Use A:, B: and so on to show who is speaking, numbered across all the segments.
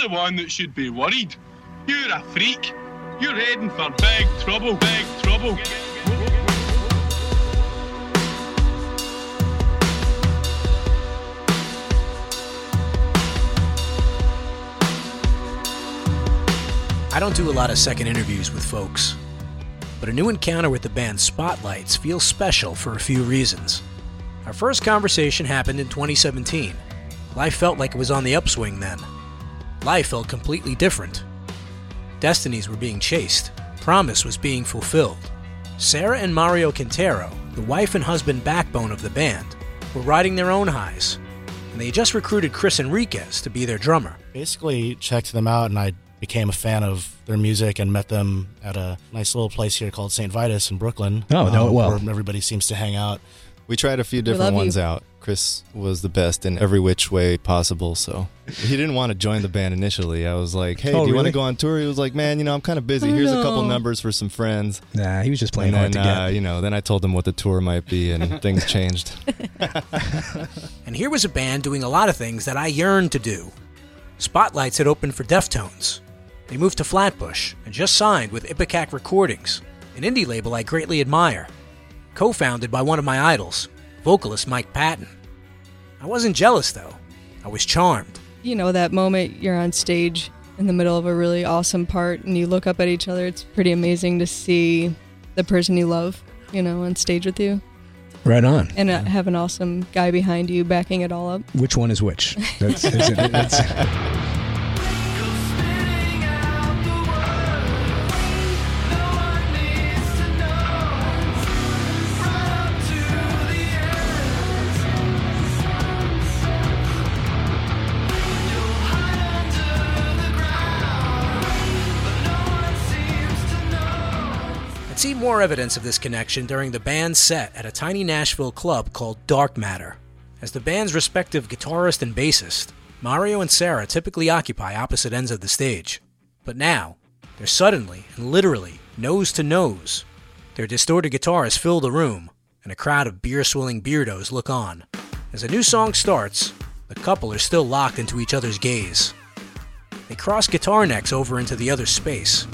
A: the one that should be worried. You're a freak. You're heading for big trouble, big trouble.
B: I don't do a lot of second interviews with folks, but a new encounter with the band Spotlights feels special for a few reasons. Our first conversation happened in 2017. Life felt like it was on the upswing then. Life felt completely different. Destinies were being chased, promise was being fulfilled. Sarah and Mario Quintero, the wife and husband backbone of the band, were riding their own highs, and they had just recruited Chris Enriquez to be their drummer.
C: Basically, checked them out, and I became a fan of their music and met them at a nice little place here called St. Vitus in Brooklyn.
D: Oh, know it um, well.
C: Where everybody seems to hang out.
E: We tried a few different ones
F: you.
E: out. Chris was the best in every which way possible. So he didn't want to join the band initially. I was like, "Hey,
D: Oh,
E: do you want to go on tour?" He was like, "Man, you know, I'm kind of busy.
F: Oh,
E: Here's a couple numbers for some friends."
D: Nah, he was just playing
E: and
D: hard
E: then,
D: to get.
E: uh, you know, then I told him what the tour might be, and things changed.
B: And here was a band doing a lot of things that I yearned to do. Spotlights had opened for Deftones. They moved to Flatbush and just signed with Ipecac Recordings, an indie label I greatly admire. Co founded by one of my idols, vocalist Mike Patton. I wasn't jealous though, I was charmed.
F: You know, that moment you're on stage in the middle of a really awesome part and you look up at each other. It's pretty amazing to see the person you love, you know, on stage with you
D: right on.
F: and uh, have an awesome guy behind you backing it all up.
D: Which one is which? That's, is it,
B: more evidence of this connection during the band's set at a tiny Nashville club called Dark Matter. As the band's respective guitarist and bassist, Mario and Sarah typically occupy opposite ends of the stage. But now, they're suddenly and literally nose to nose. Their distorted guitars fill the room, and a crowd of beer swilling beardos look on. As a new song starts, the couple are still locked into each other's gaze. They cross guitar necks over into the other's space,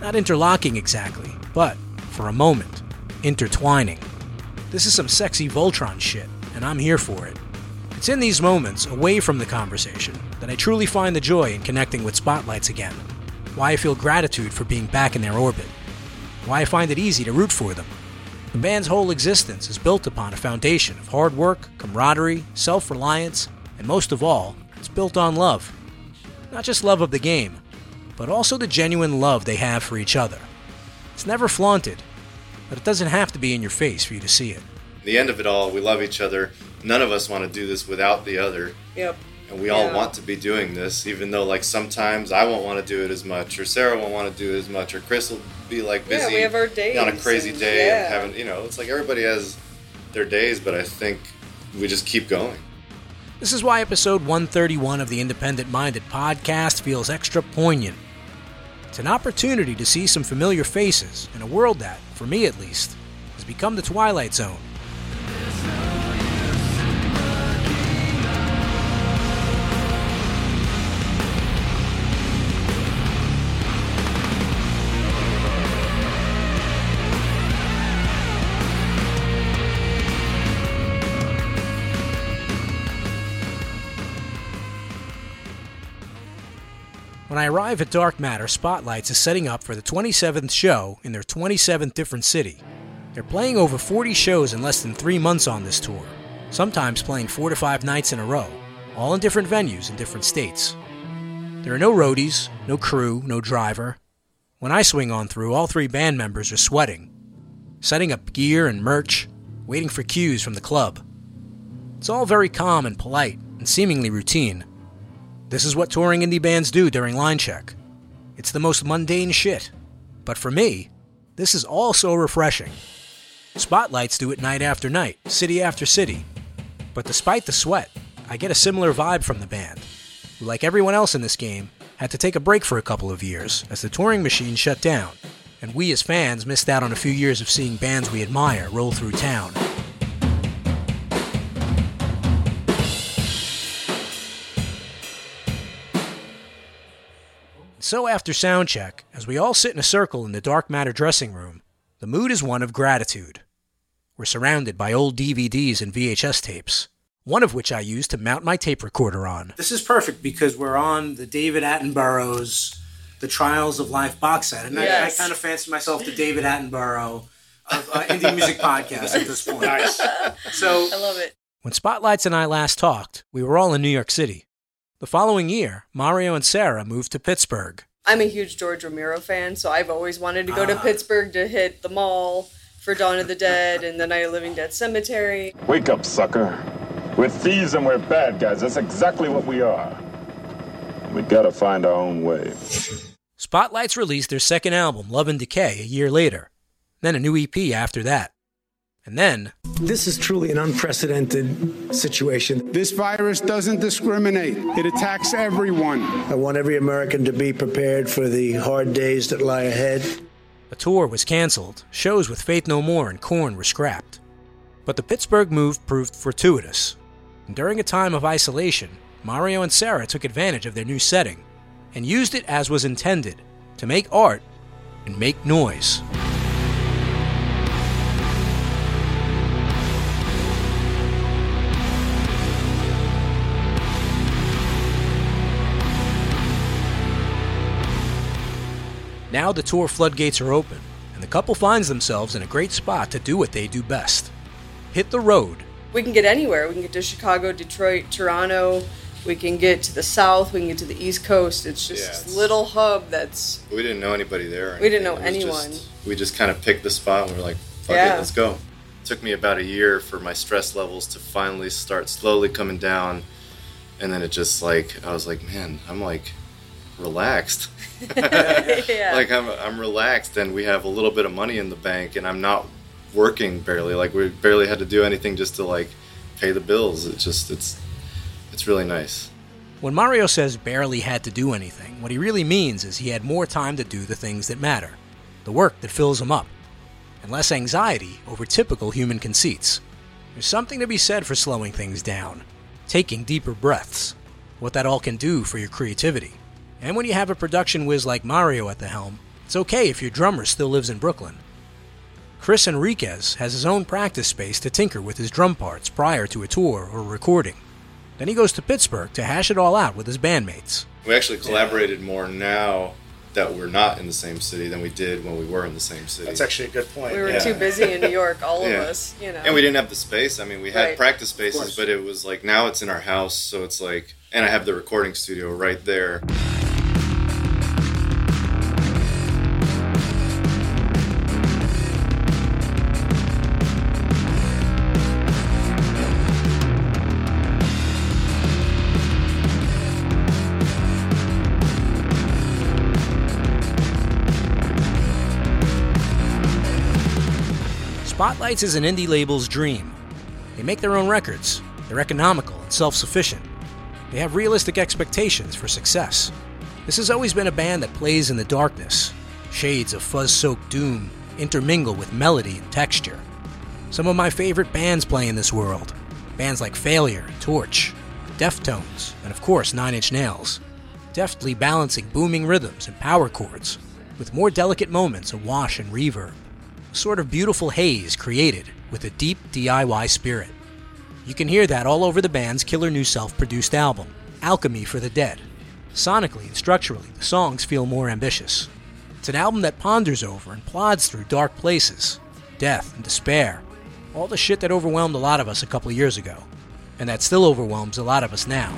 B: not interlocking exactly, but, for a moment, intertwining. This is some sexy Voltron shit, and I'm here for it. It's in these moments, away from the conversation, that I truly find the joy in connecting with Spotlights again. Why I feel gratitude for being back in their orbit. Why I find it easy to root for them. The band's whole existence is built upon a foundation of hard work, camaraderie, self reliance, and most of all, it's built on love. Not just love of the game, but also the genuine love they have for each other. It's never flaunted, but it doesn't have to be in your face for you to see it.
G: the end of it all, we love each other. None of us want to do this without the other.
H: Yep.
G: And we all want to be doing this, even though like sometimes I won't want to do it as much, or Sarah won't want to do it as much, or Chris will be like
H: Yeah,
G: busy
H: we have our days
G: on a crazy
H: and-
G: day
H: yeah.
G: and having you know, it's like everybody has their days, but I think we just keep going.
B: This is why episode 131 of the Independent Minded podcast feels extra poignant. It's an opportunity to see some familiar faces in a world that, for me at least, has become the Twilight Zone. When I arrive at Dark Matter, Spotlights is setting up for the 27th show in their 27th different city. They're playing over 40 shows in less than three months on this tour, sometimes playing four to five nights in a row, all in different venues in different states. There are no roadies, no crew, no driver. When I swing on through, all three band members are sweating, setting up gear and merch, waiting for cues from the club. It's all very calm and polite and seemingly routine. This is what touring indie bands do during line check. It's the most mundane shit. But for me, this is all so refreshing. Spotlights do it night after night, city after city. But despite the sweat, I get a similar vibe from the band, who, like everyone else in this game, had to take a break for a couple of years as the touring machine shut down, and we as fans missed out on a few years of seeing bands we admire roll through town. So after sound check, as we all sit in a circle in the Dark Matter dressing room, the mood is one of gratitude. We're surrounded by old DVDs and VHS tapes, one of which I use to mount my tape recorder on. This is perfect because we're on the David Attenborough's The Trials of Life box set, and
H: Yes.
B: I, I kind of fancy myself the David Attenborough of uh, indie music podcast at this point. So
H: I love it.
B: when Spotlights and I last talked, we were all in New York City. The following year, Mario and Sarah moved to Pittsburgh.
H: I'm a huge George Romero fan, so I've always wanted to go to
B: Ah.
H: Pittsburgh to hit the mall for Dawn of the Dead and the Night of Living Dead Cemetery.
I: Wake up, sucker. We're thieves and we're bad guys. That's exactly what we are. We gotta find our own way.
B: Spotlights released their second album, Love and Decay, a year later, then a new EP after that. And then,
J: This is truly an unprecedented situation.
K: This virus doesn't discriminate. It attacks everyone.
J: I want every American to be prepared for the hard days that lie ahead.
B: a tour was canceled, shows with Faith No More and Korn were scrapped. But the Pittsburgh move proved fortuitous. And during a time of isolation, Mario and Sarah took advantage of their new setting and used it as was intended to make art and make noise. Now the tour floodgates are open, and the couple finds themselves in a great spot to do what they do best hit the road.
H: We can get anywhere. We can get to Chicago, Detroit, Toronto. We can get to the south. We can get to the East Coast. It's just
G: Yeah,
H: this little hub that's
G: We didn't know anybody there.
H: We didn't know
G: It was just-
H: anyone.
G: we just kind of picked the spot and we were like, fuck
H: Yeah.
G: it, let's go. It took me about a year for my stress levels to finally start slowly coming down. And then it just like, I was like, man, I'm like relaxed.
H: yeah.
G: like I'm, I'm relaxed and we have a little bit of money in the bank and I'm not working barely. Like we barely had to do anything just to like pay the bills. It's just, it's, it's really nice.
B: When Mario says barely had to do anything, what he really means is he had more time to do the things that matter, the work that fills him up, and less anxiety over typical human conceits. There's something to be said for slowing things down, taking deeper breaths, what that all can do for your creativity. And when you have a production whiz like Mario at the helm, it's okay if your drummer still lives in Brooklyn. Chris Enriquez has his own practice space to tinker with his drum parts prior to a tour or recording. Then he goes to Pittsburgh to hash it all out with his bandmates.
G: We actually collaborated more now that we're not in the same city than we did when we were in the same city.
C: That's actually a good point.
H: we were
G: Yeah.
H: too busy in New York, all
G: Yeah.
H: of us. You know.
G: and we didn't have the space. I mean, we had
H: Right.
G: practice spaces, but it was like now it's in our house, so it's like, and I have the recording studio right there.
B: Spotlights is an indie label's dream. They make their own records, they're economical and self sufficient. They have realistic expectations for success. This has always been a band that plays in the darkness. Shades of fuzz soaked doom intermingle with melody and texture. Some of my favorite bands play in this world bands like Failure Torche, Deftones, and of course Nine Inch Nails, deftly balancing booming rhythms and power chords with more delicate moments of wash and reverb. Sort of beautiful haze created with a deep DIY spirit. You can hear that all over the band's killer new self produced album, Alchemy for the Dead. Sonically and structurally, the songs feel more ambitious. It's an album that ponders over and plods through dark places, death and despair, all the shit that overwhelmed a lot of us a couple years ago, and that still overwhelms a lot of us now.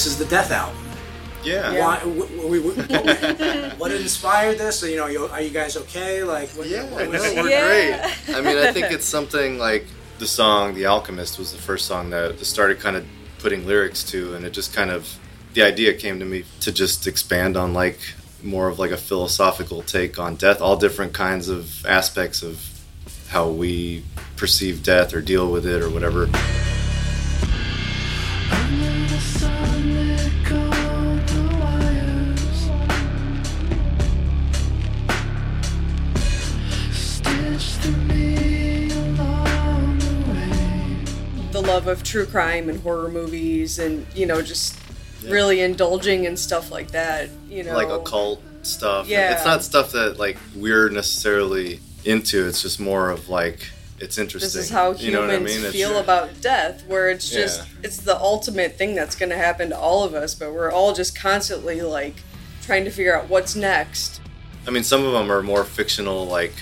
B: This is the Death album.
G: Yeah.
H: Yeah.
B: Why, w- w- w- what, what inspired this? You know, you, are you guys okay? Like, what,
G: Yeah,
B: what
G: no,
B: was-
G: we're
H: Yeah.
G: great. I mean, I think it's something like the song "The Alchemist" was the first song that I started kind of putting lyrics to, and it just kind of the idea came to me to just expand on like more of like a philosophical take on death, all different kinds of aspects of how we perceive death or deal with it or whatever.
H: Love of true crime and horror movies, and you know, just really indulging in stuff like that. You know,
G: like occult stuff.
H: Yeah.
G: It's not stuff that like we're necessarily into. It's just more of like it's interesting.
H: This is how
G: you know
H: humans
G: I mean?
H: Feel about death, where it's just
G: Yeah.
H: it's the ultimate thing that's going to happen to all of us, but we're all just constantly like trying to figure out what's next.
G: I mean, some of them are more fictional, like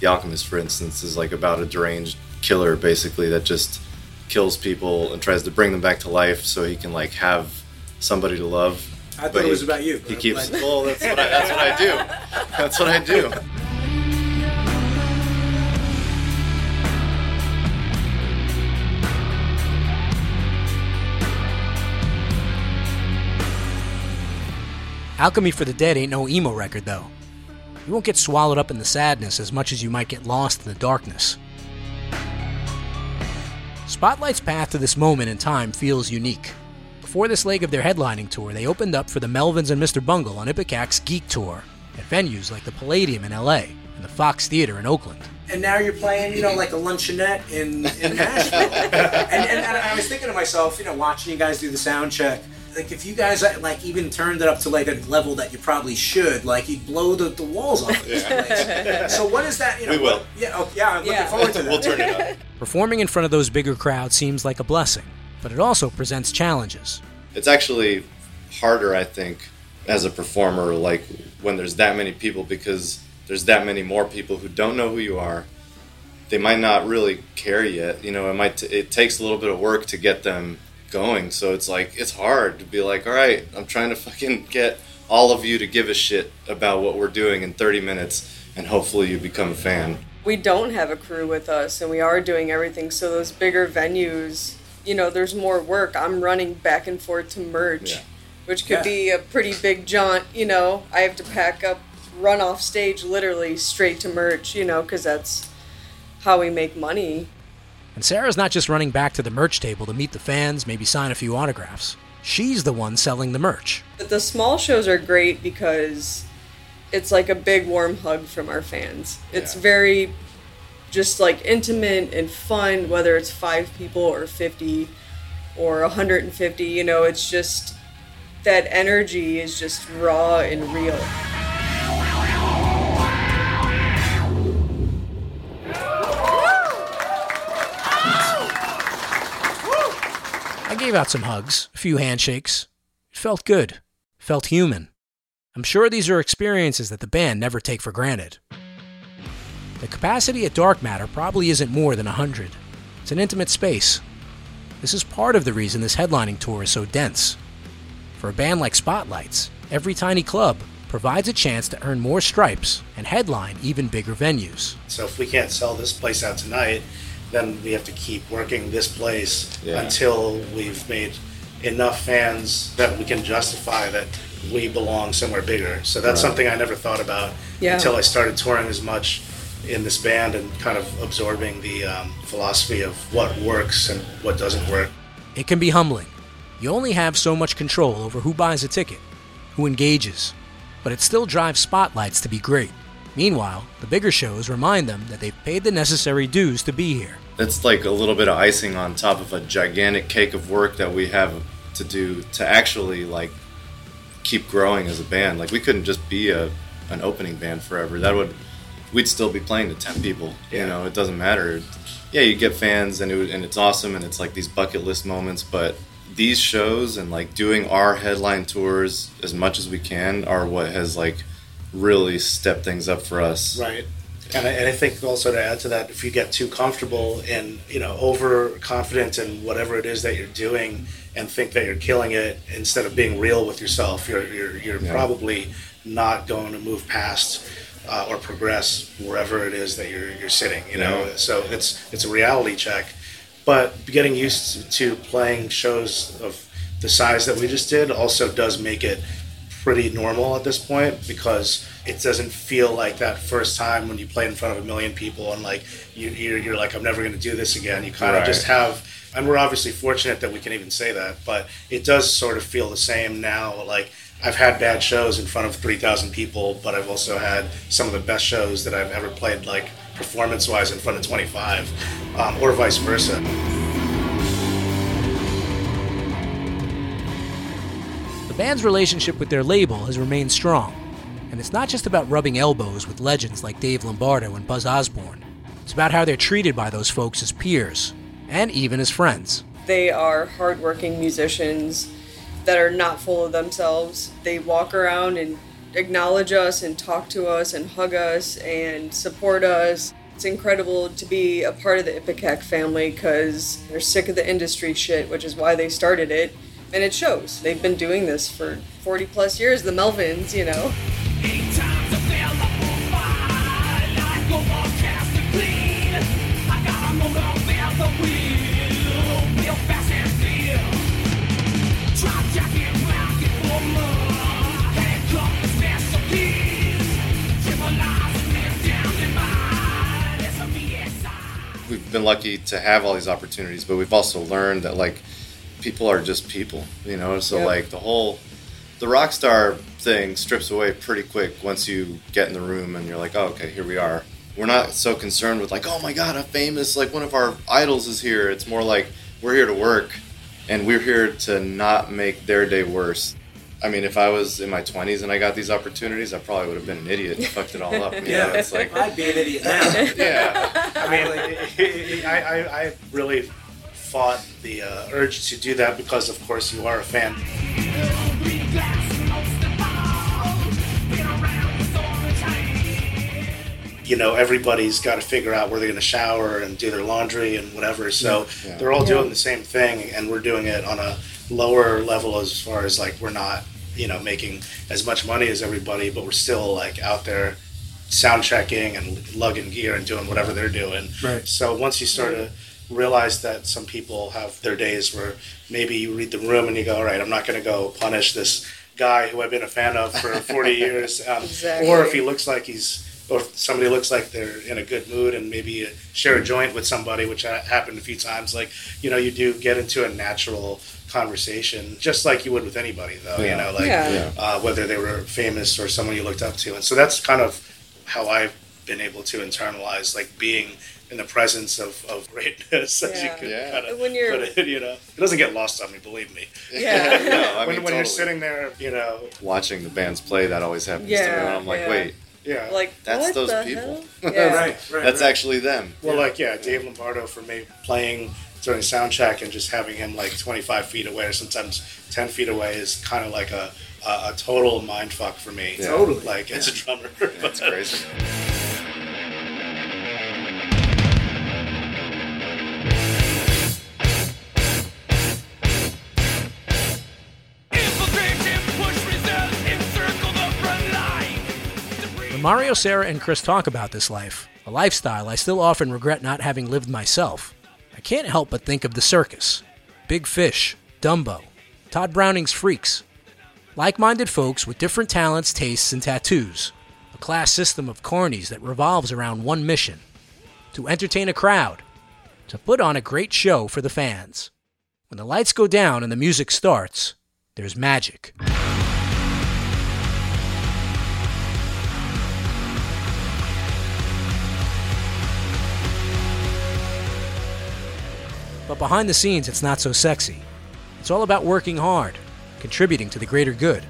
G: The Alchemist, for instance, is like about a deranged killer, basically, that just kills people and tries to bring them back to life so he can like have somebody to love.
B: I thought
G: But
B: it was
G: he-
B: about you.
G: He keeps.
B: but-
G: Well, that's what I, that's what I do. That's what I do.
B: Alchemy for the Dead ain't no emo record, though. You won't get swallowed up in the sadness as much as you might get lost in the darkness. Spotlight's path to this moment in time feels unique. Before this leg of their headlining tour, they opened up for the Melvins and Mr. Bungle on Ipecac's Geek Tour at venues like the Palladium in LA and the Fox Theater in Oakland. And now you're playing, you know, like a luncheonette in, in Nashville. and, and, and I was thinking to myself, you know, watching you guys do the sound check, like if you guys uh, like even turned it up to like a level that you probably should, like you'd blow the, the walls off this place. So what is that? You know,
G: We will.
B: what- yeah, oh, yeah, I'm looking
H: Yeah.
B: forward to that.
G: We'll turn it up.
B: Performing in front of those bigger crowds seems like a blessing, but it also presents challenges.
G: It's actually harder, I think, as a performer, like when there's that many people, because there's that many more people who don't know who you are. They might not really care yet. You know, it might. T- it takes a little bit of work to get them going. So it's like it's hard to be like, all right, I'm trying to fucking get all of you to give a shit about what we're doing in 30 minutes, and hopefully you become a fan.
H: We don't have a crew with us, and we are doing everything. So those bigger venues, you know, there's more work. I'm running back and forth to merch,
G: Yeah.
H: which could
B: Yeah.
H: be a pretty big jaunt. You know, I have to pack up, run off stage, literally straight to merch. You know, because that's how we make money.
B: And Sarah's not just running back to the merch table to meet the fans, maybe sign a few autographs. She's the one selling the merch.
H: But the small shows are great because it's like a big warm hug from our fans. It's
G: Yeah.
H: very just like intimate and fun, whether it's five people or 50 or 150. You know, it's just that energy is just raw and real.
B: Gave out some hugs, a few handshakes. It felt good, felt human. I'm sure these are experiences that the band never take for granted. The capacity at Dark Matter probably isn't more than 100. It's an intimate space. This is part of the reason this headlining tour is so dense. For a band like Spotlights, every tiny club provides a chance to earn more stripes and headline even bigger venues.
L: So if we can't sell this place out tonight, then we have to keep working this place
G: Yeah.
L: until we've made enough fans that we can justify that we belong somewhere bigger. So that's
G: Right.
L: something I never thought about
H: Yeah.
L: until I started touring as much in this band and kind of absorbing the um, philosophy of what works and what doesn't work.
B: It can be humbling. You only have so much control over who buys a ticket, who engages, but it still drives spotlights to be great. Meanwhile, the bigger shows remind them that they've paid the necessary dues to be here.
G: It's like a little bit of icing on top of a gigantic cake of work that we have to do to actually like keep growing as a band. Like we couldn't just be a an opening band forever. That would we'd still be playing to 10 people. You know, it doesn't matter. Yeah, you get fans and it, and it's awesome and it's like these bucket list moments, but these shows and like doing our headline tours as much as we can are what has like really step things up for us.
L: Right. And I, and I think also to add to that, if you get too comfortable and you know overconfident in whatever it is that you're doing, and think that you're killing it instead of being real with yourself, you're you're, you're
G: Yeah.
L: probably not going to move past uh, or progress wherever it is that you're you're sitting. You know,
G: Yeah.
L: so it's it's a reality check. But getting used to playing shows of the size that we just did also does make it pretty normal at this point because it doesn't feel like that first time when you play in front of a million people and like you, you're, you're like I'm never going to do this again. You kind of
G: Right.
L: just have, and we're obviously fortunate that we can even say that, but it does sort of feel the same now. Like I've had bad shows in front of three thousand people, but I've also had some of the best shows that I've ever played, like performance wise, in front of twenty five, um, or vice versa.
B: Band's relationship with their label has remained strong, and it's not just about rubbing elbows with legends like Dave Lombardo and Buzz Osborne. It's about how they're treated by those folks as peers, and even as friends.
H: They are hardworking musicians that are not full of themselves. They walk around and acknowledge us and talk to us and hug us and support us. It's incredible to be a part of the Ipecac family because they're sick of the industry shit, which is why they started it. And it shows. They've been doing this for 40 plus years, the Melvins, you know.
G: we've been lucky to have all these opportunities, but we've also learned that like people are just people, you know. So
H: Yep.
G: like the whole the rock star thing strips away pretty quick once you get in the room and you're like, oh, okay, here we are. We're not so concerned with like, oh my god, a famous like one of our idols is here. It's more like we're here to work, and we're here to not make their day worse. I mean, if I was in my 20s and I got these opportunities, I probably would have been an idiot and fucked it all up. You know, it's like,
L: I'd be an idiot now.
G: yeah.
L: I mean, I, I, I really fought the uh, urge to do that because, of course, you are a fan. You know, everybody's got to figure out where they're going to shower and do their laundry and whatever. So
G: Yeah.
L: they're all
G: Yeah.
L: doing the same thing, and we're doing it on a lower level as far as like we're not, you know, making as much money as everybody, but we're still like out there sound checking and lugging gear and doing whatever they're doing.
M: Right.
L: So once you start to realize that some people have their days where maybe you read the room and you go, all right, I'm not going to go punish this guy who I've been a fan of for 40 years. Um,
H: Exactly.
L: Or if he looks like he's, or if somebody looks like they're in a good mood and maybe you share a joint with somebody, which happened a few times, like, you know, you do get into a natural conversation, just like you would with anybody, though, you know, like
G: Yeah. Yeah.
L: Uh, whether they were famous or someone you looked up to. And so that's kind of how I've been able to internalize, like, being in the presence of, of greatness, as you
H: Yeah.
L: could
G: Yeah.
L: kind of
H: When you're-
L: put it, you know. It doesn't get lost on me, believe me.
H: Yeah.
G: no, I
L: when
G: mean,
L: when you're sitting there, you know,
G: watching the bands play, that always happens to me.
H: Yeah,
G: And I'm like,
H: yeah.
G: wait,
L: yeah.
H: Like,
G: that's
H: what
G: those
H: the
G: people.
H: hell? Yeah.
L: Right, right,
G: that's
L: right.
G: actually them.
L: Well, like yeah, Dave Lombardo for me playing during sound check and just having him like 25 feet away or sometimes 10 feet away is kind of like a, a a total mind fuck for me.
G: Yeah.
L: Totally, like as a drummer.
G: That's crazy.
B: Mario, Sarah, and Chris talk about this life, a lifestyle I still often regret not having lived myself, I can't help but think of the circus, Big Fish, Dumbo, Tod Browning's Freaks. Like minded folks with different talents, tastes, and tattoos. A class system of cornies that revolves around one mission to entertain a crowd, to put on a great show for the fans. When the lights go down and the music starts, there's magic. But behind the scenes, it's not so sexy. It's all about working hard, contributing to the greater good,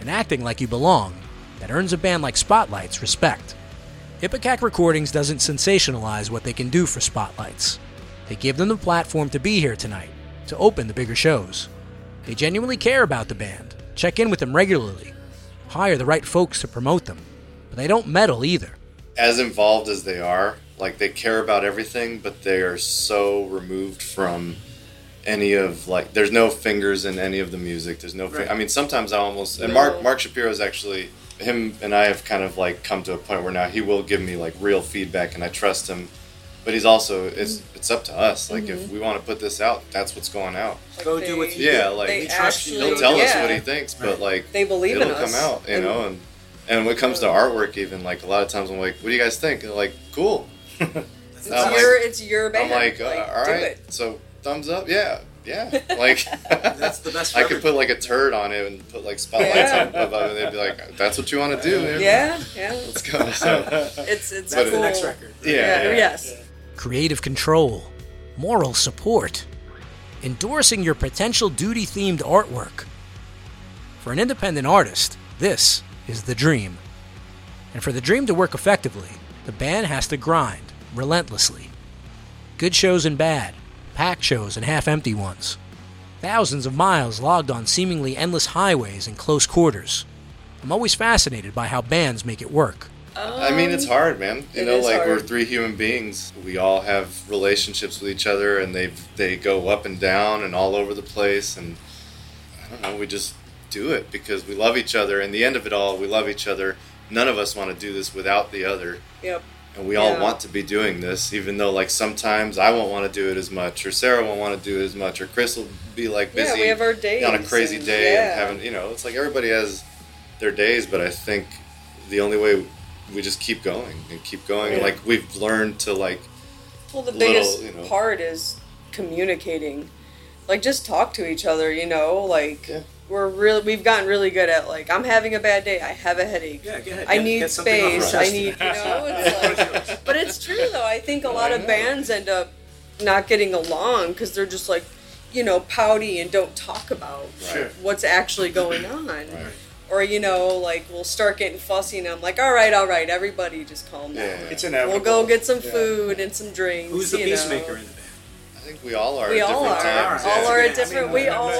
B: and acting like you belong that earns a band like Spotlight's respect. Ipecac Recordings doesn't sensationalize what they can do for Spotlights. They give them the platform to be here tonight, to open the bigger shows. They genuinely care about the band, check in with them regularly, hire the right folks to promote them, but they don't meddle either.
G: As involved as they are, like they care about everything, but they are so removed from any of like. There's no fingers in any of the music. There's no. Fi-
L: Right.
G: I mean, sometimes I almost and
H: No.
G: Mark Mark Shapiro's actually him and I have kind of like come to a point where now he will give me like real feedback, and I trust him but he's also it's mm-hmm. it's up to us. Like if mm-hmm. we want to put this out, that's what's going out.
B: Go do what you
G: Yeah,
B: do.
G: like
B: They
G: he
B: actually-
G: he'll tell us what he thinks, but like
H: They believe
G: it'll
H: in
G: come
H: us.
G: out, you
H: And-
G: know. And and when it comes to artwork, even like a lot of times I'm like, what do you guys think? And they're like, cool.
H: It's
G: I'm like-
H: your it's your band.
G: I'm like, uh, all
H: do it.
G: so thumbs up, yeah, yeah. Like
B: that's the best.
G: I could put like a turd on it and put like spotlights
H: Yeah.
G: on above it. and They'd be like, "That's what you want to do." man.
H: Yeah, yeah.
G: Let's go. So,
H: It's it's
G: But
H: cool.
G: it- Yeah, yeah.
H: Yes.
B: creative control, moral support, endorsing your potential duty themed artwork. For an independent artist, this is the dream. And for the dream to work effectively, the band has to grind relentlessly. Good shows and bad, packed shows and half empty ones. Thousands of miles logged on seemingly endless highways in close quarters. I'm always fascinated by how bands make it work.
G: I mean, it's hard, man. You know,
H: is
G: like we're three human beings. We all have relationships with each other, and they they go up and down and all over the place. And I don't know, we just do it because we love each other. And the end of it all, we love each other. None of us want to do this without the other.
H: Yep.
G: And we all want to be doing this, even though like sometimes I won't want to do it as much, or Sarah won't want to do it as much, or Chris will be like
H: Yeah,
G: busy
H: we have our
G: on a crazy
H: and-
G: day
H: yeah.
G: and having you know it's like everybody has their days, but I think the only way we just keep going and keep going,
H: Yeah.
G: like we've learned to like
H: Well, the
G: little,
H: biggest
G: you know.
H: part is communicating. Like, just talk to each other. You know, like we're really we've gotten really good at like I'm having a bad day. I have a headache.
B: Yeah, go ahead.
H: I
B: Get-
H: need
B: get something off your
H: space. I need you know. It's like, but it's true though. I think a lot of bands end up not getting along because they're just like you know pouty and don't talk about
L: Sure.
H: what's actually going on. Or you know, like we'll start getting fussy, and I'm like, "All right, all right, everybody, just calm down.
L: It's
H: We'll go get some
L: Yeah.
H: food and some drinks."
B: Who's the
H: you know.
B: peacemaker in the band?
G: I think we all are
H: We
G: at
H: all
G: different
H: are.
G: times.
H: All
G: yeah.
H: are at different. We all.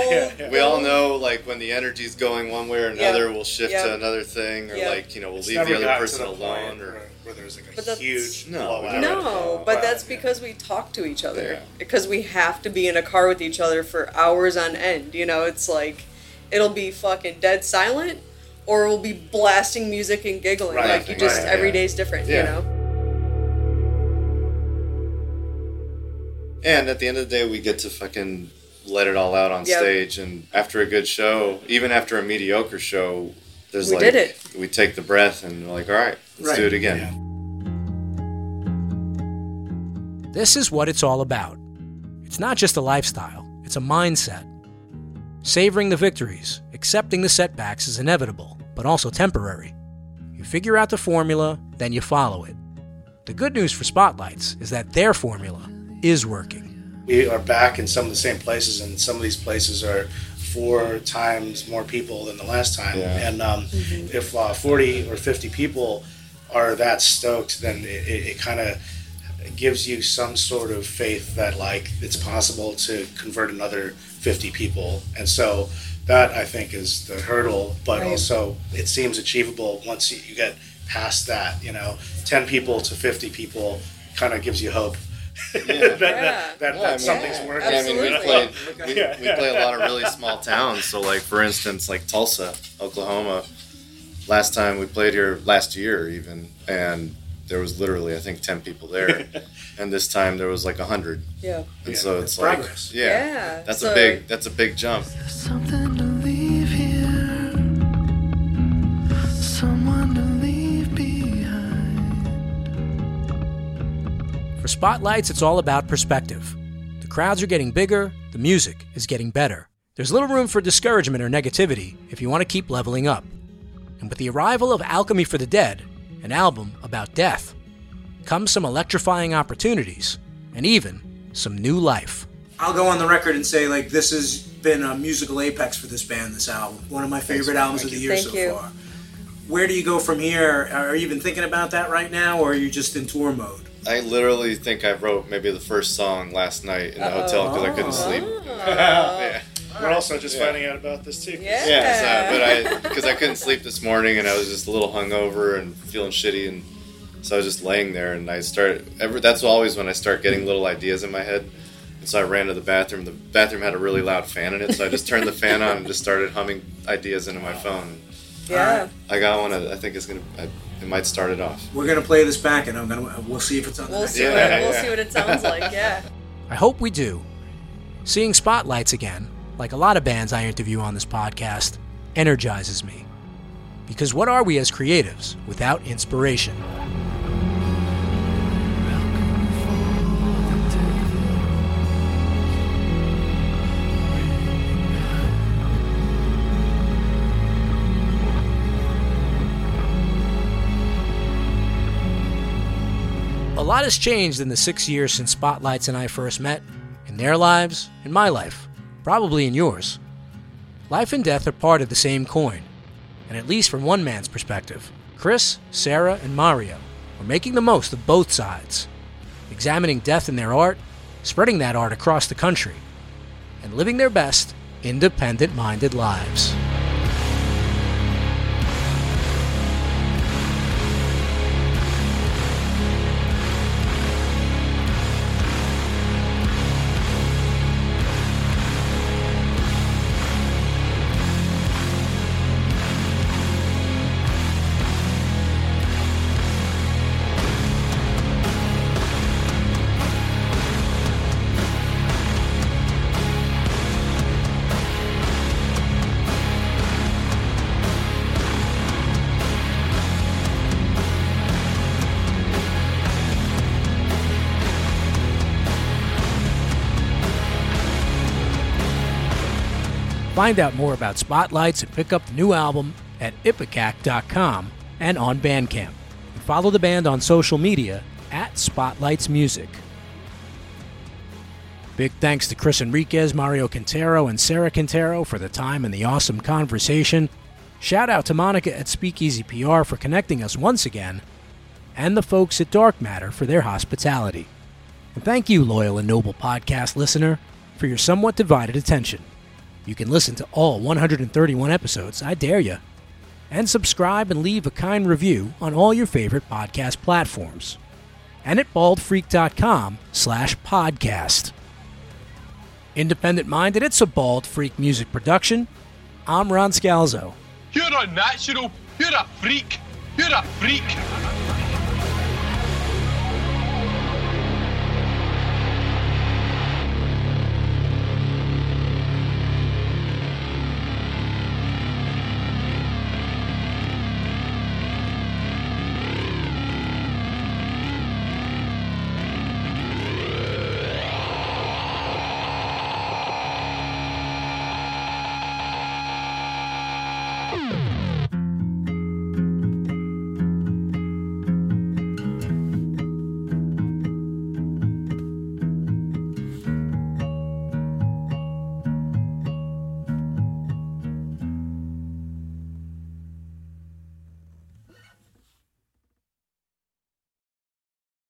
G: We all know like when the energy's going one way or another,
H: Yep.
G: we'll shift
H: Yep.
G: to another thing, or
H: Yep.
G: like you know we'll
L: It's
G: leave the other person
L: the
G: alone, or
L: where, where there's like a
H: But
L: huge
G: No,
L: blowout.
H: No, but that's
L: yeah.
H: because we talk to each other.
G: Yeah.
H: Because we have to be in a car with each other for hours on end. You know, it's like it'll be fucking dead silent, or we'll be blasting music and giggling.
L: Right,
H: like you just
G: right,
H: every
G: yeah.
H: day's different.
G: Yeah.
H: You know.
G: And at the end of the day, we get to fucking let it all out on
H: Yep.
G: stage. And after a good show, even after a mediocre show, there's
H: We
G: like
H: did it.
G: we take the breath and we're like, all right, let's do it again.
B: This is what it's all about. It's not just a lifestyle, it's a mindset. Savoring the victories, accepting the setbacks is inevitable, but also temporary. You figure out the formula, then you follow it. The good news for Spotlights is that their formula is working.
L: we are back in some of the same places, and some of these places are four times more people than the last time.
G: Yeah.
L: And um, if uh, 40 or 50 people are that stoked, then it, it, it kind of gives you some sort of faith that like it's possible to convert another 50 people. And so that I think is the hurdle, but
H: Right.
L: also it seems achievable once you, you get past that. You know, 10 people to 50 people kind of gives you hope. That, that, that, that,
G: Yeah, I mean,
L: something's
H: yeah,
L: working.
G: Yeah, I mean, we
H: Absolutely.
G: played we, we play a lot of really small towns. So, like for instance, like Tulsa, Oklahoma. Last time we played here, last year even, and there was literally I think ten people there, and this time there was like hundred.
H: Yeah.
G: And
L: Yeah,
G: so
B: that's
G: it's like,
B: progress.
G: yeah,
H: Yeah,
G: that's
H: so-
G: a big that's a big jump.
B: Spotlights, it's all about perspective. The crowds are getting bigger, the music is getting better. There's little room for discouragement or negativity if you want to keep leveling up. And with the arrival of Alchemy for the Dead, an album about death, comes some electrifying opportunities and even some new life.
N: I'll go on the record and say like this has been a musical apex for this band. This album, one of my favorite albums of the year
H: Thank
N: so
H: you.
N: far. Where do you go from here? Are you even thinking about that right now, or are you just in tour mode?
G: I literally think I wrote maybe the first song last night in the hotel because I couldn't oh. sleep. Yeah.
L: We're also just
G: Yeah.
L: finding out about this too.
H: Yeah.
G: Yeah, so, but I because I couldn't sleep this morning and I was just a little hungover and feeling shitty and so I was just laying there and I started. Ever that's always when I start getting little ideas in my head. And so I ran to the bathroom. The bathroom had a really loud fan in it, so I just turned the fan on and just started humming ideas into my phone.
H: Yeah.
G: I got one. I think it's gonna. I, it might start it off.
N: We're gonna play this back, and I'm gonna we'll see if it's on.
H: We'll
N: next
H: see
G: Yeah,
H: what we'll
G: yeah.
H: see what it sounds like. Yeah.
B: I hope we do. Seeing spotlights again, like a lot of bands I interview on this podcast, energizes me. Because what are we as creatives without inspiration? Lot has changed in the six years since Spotlights and I first met, in their lives, in my life, probably in yours. Life and death are part of the same coin, and at least from one man's perspective, Chris, Sarah, and Mario are making the most of both sides, examining death in their art, spreading that art across the country, and living their best, independent minded lives. Find out more about Spotlights and pick up the new album at ipecac.com and on Bandcamp. And follow the band on social media at Spotlights Music. Big thanks to Chris Enriquez, Mario Quintero, and Sarah Quintero for the time and the awesome conversation. Shout out to Monica at Speakeasy PR for connecting us once again, and the folks at Dark Matter for their hospitality. And thank you, loyal and noble podcast listener, for your somewhat divided attention. You can listen to all 131 episodes, I dare you, and subscribe and leave a kind review on all your favorite podcast platforms. And at baldfreak.com slash podcast. Independent minded, it's a Bald Freak music production. I'm Ron Scalzo.
A: You're unnatural. You're a freak. You're a freak.